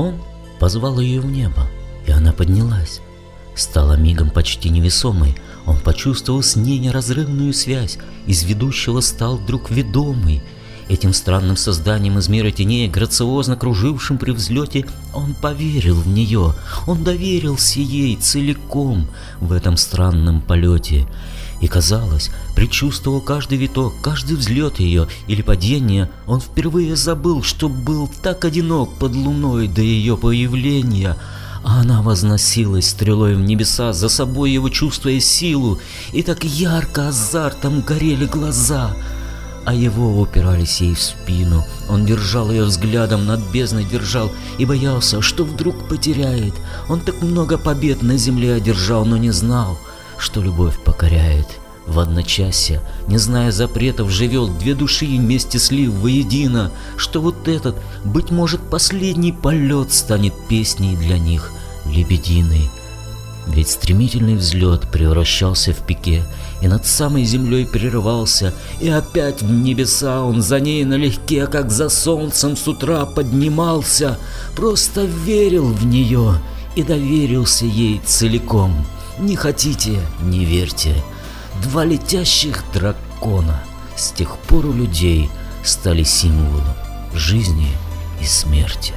Он позвал ее в небо, и она поднялась. Стала мигом почти невесомой, он почувствовал с ней неразрывную связь, из ведущего стал вдруг ведомый. Этим странным созданием из мира теней, грациозно кружившим при взлете, он поверил в нее, он доверился ей целиком в этом странном полете. И казалось, предчувствовал каждый виток, каждый взлет ее или падение, он впервые забыл, что был так одинок под луной до ее появления, а она возносилась стрелой в небеса, за собой его чувствуя силу, и так ярко азартом горели глаза, а его упирались ей в спину. Он держал ее взглядом, над бездной держал, и боялся, что вдруг потеряет. Он так много побед на земле одержал, но не знал, что любовь покоряет. В одночасье, не зная запретов, живет две души вместе слив воедино, что вот этот, быть может, последний полет станет песней для них, лебединой. Ведь стремительный взлет превращался в пике, и над самой землей прерывался, и опять в небеса он за ней налегке, как за солнцем с утра поднимался, просто верил в нее и доверился ей целиком. Не хотите, не верьте. Два летящих дракона с тех пор у людей стали символом жизни и смерти.